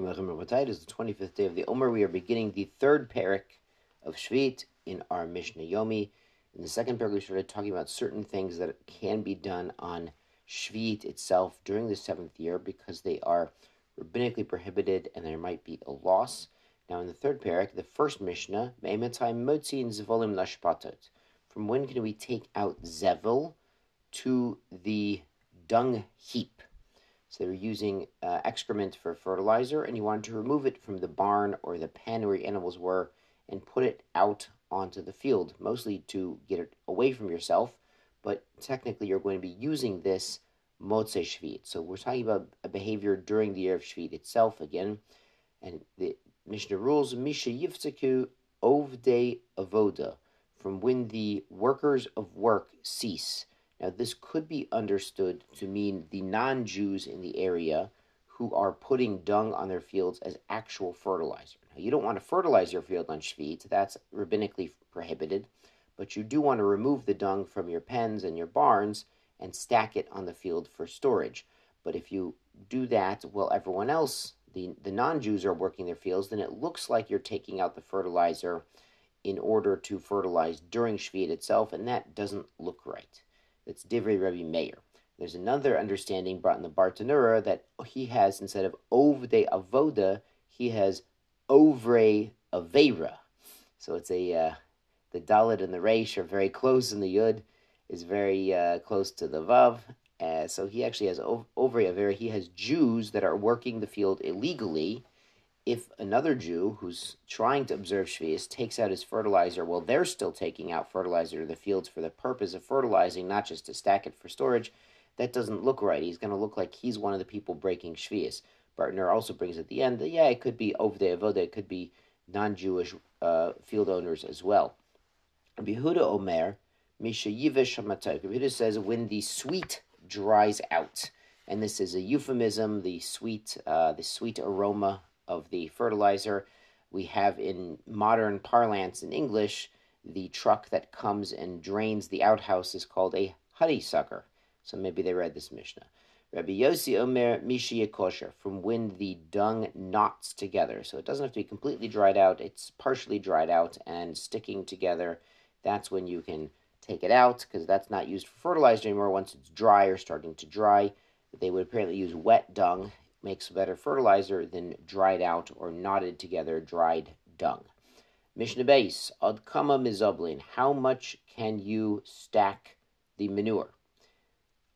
Is the 25th day of the Omer. We are beginning the third parak of Shvit in our Mishnah Yomi. In the second parak, we started talking about certain things that can be done on Shvit itself during the seventh year because they are rabbinically prohibited and there might be a loss. Now, in the third parak, the first Mishnah, From when can we take out Zevil to the dung heap? So they were using uh, excrement for fertilizer, and you wanted to remove it from the barn or the pen where animals were and put it out onto the field, mostly to get it away from yourself. But technically, you're going to be using this Motzei Shvit. So we're talking about a behavior during the year of Shvit itself again. And the Mishnah rules Misha Yivtzeku Ovde Avoda, from when the workers of work cease. Now, this could be understood to mean the non Jews in the area who are putting dung on their fields as actual fertilizer. Now, you don't want to fertilize your field on Shvit, that's rabbinically prohibited, but you do want to remove the dung from your pens and your barns and stack it on the field for storage. But if you do that while everyone else, the, the non Jews, are working their fields, then it looks like you're taking out the fertilizer in order to fertilize during Shvit itself, and that doesn't look right. That's Divrei Rabbi Meir. There's another understanding brought in the Bartenura that he has, instead of Ovde Avoda, he has Ovre Avera. So it's a, uh, the Dalet and the Resh are very close, and the Yud is very uh, close to the Vav. Uh, so he actually has Ovre Avera. He has Jews that are working the field illegally. If another Jew who's trying to observe Shvius takes out his fertilizer while they're still taking out fertilizer to the fields for the purpose of fertilizing, not just to stack it for storage, that doesn't look right. He's going to look like he's one of the people breaking Shvius. Bartner also brings at the end that, yeah, it could be Ovdei Avoda, it could be non Jewish uh, field owners as well. Yehuda Omer, Misha Yivish Hamatok. Yehuda says, when the sweet dries out. And this is a euphemism, the sweet, uh, the sweet aroma of the fertilizer. We have in modern parlance in English, the truck that comes and drains the outhouse is called a honeysucker. So maybe they read this Mishnah. Rabbi Yossi Omer Mishi kosher, from when the dung knots together. So it doesn't have to be completely dried out, it's partially dried out and sticking together. That's when you can take it out because that's not used for fertilizer anymore once it's dry or starting to dry. They would apparently use wet dung, makes better fertilizer than dried out or knotted together dried dung. Mishnah base, ad kama mizoblin, how much can you stack the manure?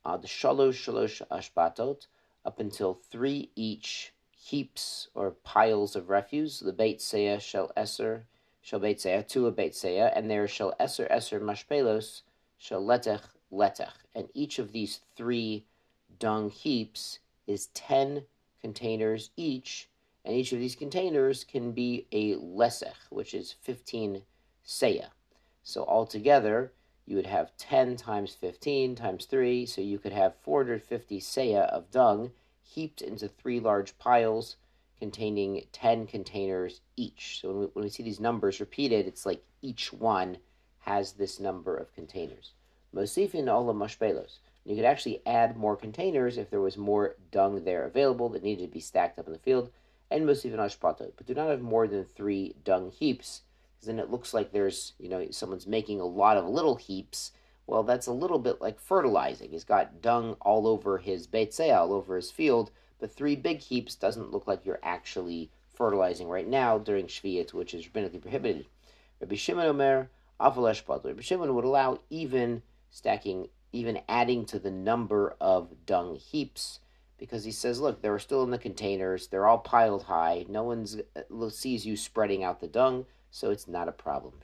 Ad shalosh shalosh ashbatot, up until three each heaps or piles of refuse. The beit seah shall eser shall beit seah to a beit seah, and there shall eser eser mashpelos shall letech letech, and each of these three dung heaps is ten containers each, and each of these containers can be a lesech, which is fifteen seah. So altogether, you would have 10 times 15 times 3, so you could have 450 seah of dung heaped into three large piles containing 10 containers each. So when we, when we see these numbers repeated, it's like each one has this number of containers. Mosifin ola mashpelos. You could actually add more containers if there was more dung there available that needed to be stacked up in the field. And mosifin ashpato. But do not have more than three dung heaps because then it looks like there's, you know, someone's making a lot of little heaps. Well, that's a little bit like fertilizing. He's got dung all over his beit seah, all over his field, but three big heaps doesn't look like you're actually fertilizing right now during Shviat, which is rabbinically prohibited. Rabbi Shimon Omer, Avalesh Rabbi Shimon would allow even stacking, even adding to the number of dung heaps, because he says, look, they're still in the containers, they're all piled high, no one uh, sees you spreading out the dung, so it's not a problem.